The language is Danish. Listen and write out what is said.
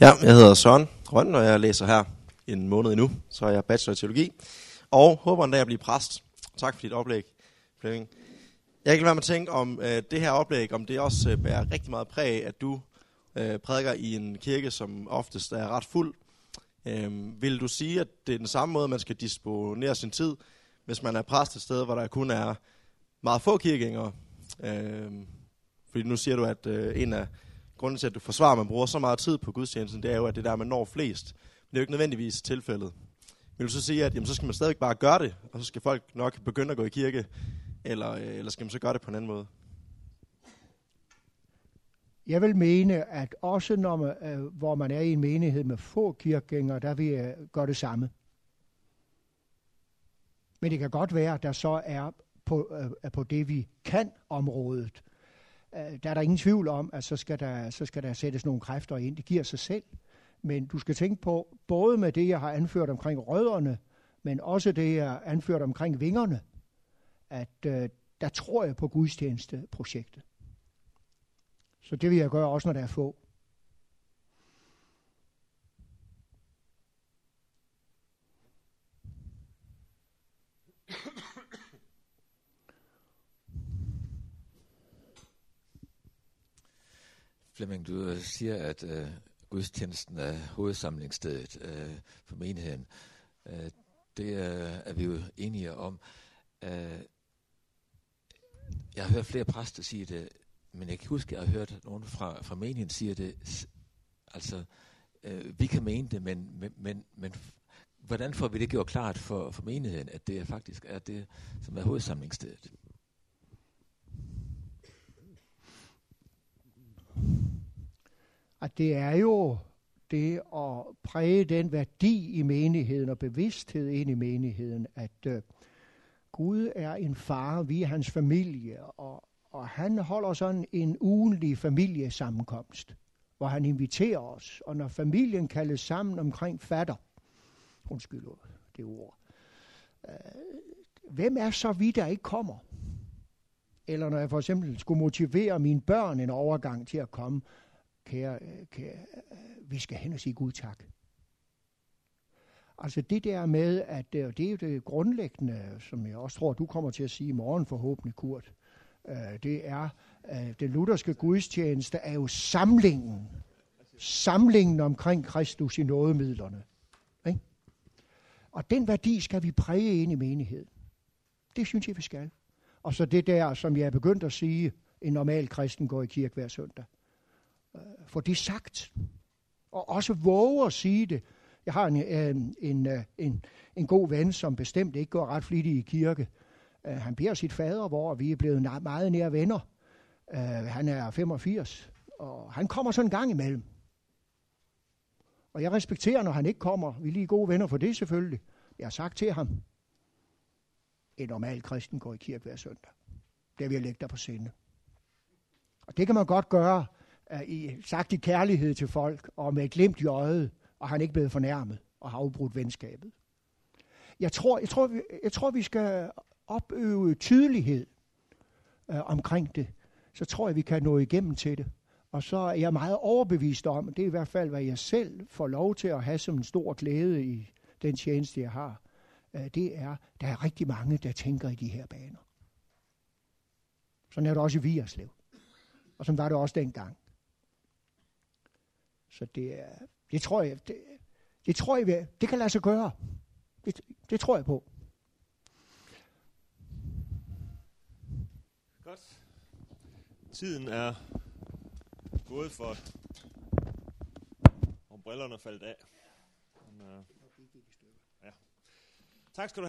Ja, jeg hedder Søren Grøn, og jeg læser her en måned endnu. Så er jeg bachelor i teologi, og håber en dag at blive præst. Tak for dit oplæg, Flemming. Jeg kan ikke være med at tænke om øh, det her oplæg, om det også øh, bærer rigtig meget præg at du øh, prædiker i en kirke, som oftest er ret fuld. Øh, vil du sige, at det er den samme måde, man skal disponere sin tid, hvis man er præst et sted, hvor der kun er meget få kirkegængere? Øh, fordi nu siger du, at øh, en af grunden til, at du forsvarer, at man bruger så meget tid på gudstjenesten, det er jo, at det der, man når flest. Men det er jo ikke nødvendigvis tilfældet. Vil du så sige, at jamen, så skal man stadig bare gøre det, og så skal folk nok begynde at gå i kirke, eller, øh, eller skal man så gøre det på en anden måde? Jeg vil mene, at også når man, øh, hvor man er i en menighed med få kirkegængere, der vil jeg gøre det samme. Men det kan godt være, at der så er på, øh, på det, vi kan området, Øh, der er der ingen tvivl om, at så skal, der, så skal der sættes nogle kræfter ind. Det giver sig selv. Men du skal tænke på, både med det, jeg har anført omkring rødderne, men også det, jeg har anført omkring vingerne, at øh, der tror jeg på gudstjenesteprojektet. Så det vil jeg gøre også, når der er få. Flemming, du øh, siger, at øh, gudstjenesten er hovedsamlingsstedet øh, for menigheden. Øh, det øh, er vi jo enige om. Øh, jeg har hørt flere præster sige det, men jeg kan huske, at jeg har hørt nogen fra, fra menigheden sige det. Altså, øh, vi kan mene det, men, men, men, men hvordan får vi det gjort klart for, for menigheden, at det faktisk er det, som er hovedsamlingsstedet? At det er jo det at præge den værdi i menigheden og bevidsthed ind i menigheden, at øh, Gud er en far, vi er hans familie, og, og han holder sådan en ugenlig familiesammenkomst, hvor han inviterer os, og når familien kaldes sammen omkring fatter, undskyld det ord, øh, hvem er så vi, der ikke kommer? Eller når jeg for eksempel skulle motivere mine børn en overgang til at komme, kære, øh, kære øh, vi skal hen og sige Gud tak. Altså det der med, at det er jo det grundlæggende, som jeg også tror, du kommer til at sige i morgen forhåbentlig, Kurt, øh, det er, at den lutherske gudstjeneste er jo samlingen. Samlingen omkring Kristus i nådemidlerne. Ikke? Og den værdi skal vi præge ind i menigheden. Det synes jeg, vi skal. Og så det der, som jeg er begyndt at sige, en normal kristen går i kirke hver søndag. Øh, for det sagt. Og også våge at sige det. Jeg har en, øh, en, en, øh, en, en god ven, som bestemt ikke går ret flittigt i kirke. Han beder sit fader, hvor vi er blevet meget nære venner. Han er 85, og han kommer sådan en gang imellem. Og jeg respekterer, når han ikke kommer. Vi er lige gode venner for det selvfølgelig. Jeg har sagt til ham, en normal kristen går i kirke hver søndag. Det vil jeg lægge dig på sinde. Og det kan man godt gøre, i, sagt i kærlighed til folk, og med et glimt i øjet, og han er ikke blevet fornærmet, og har afbrudt venskabet. Jeg tror, jeg tror, vi, jeg tror, vi skal opøve tydelighed øh, omkring det. Så tror jeg, vi kan nå igennem til det. Og så er jeg meget overbevist om, det er i hvert fald, hvad jeg selv får lov til at have som en stor glæde i den tjeneste, jeg har, øh, det er, der er rigtig mange, der tænker i de her baner. Sådan er det også i Vierslev. Og sådan var det også dengang. Så det, er, det tror jeg, det, det tror jeg, det kan lade sig gøre. Det, det tror jeg på. Godt. Tiden er gået for, om brillerne faldt af. Men, uh, ja. Tak skal du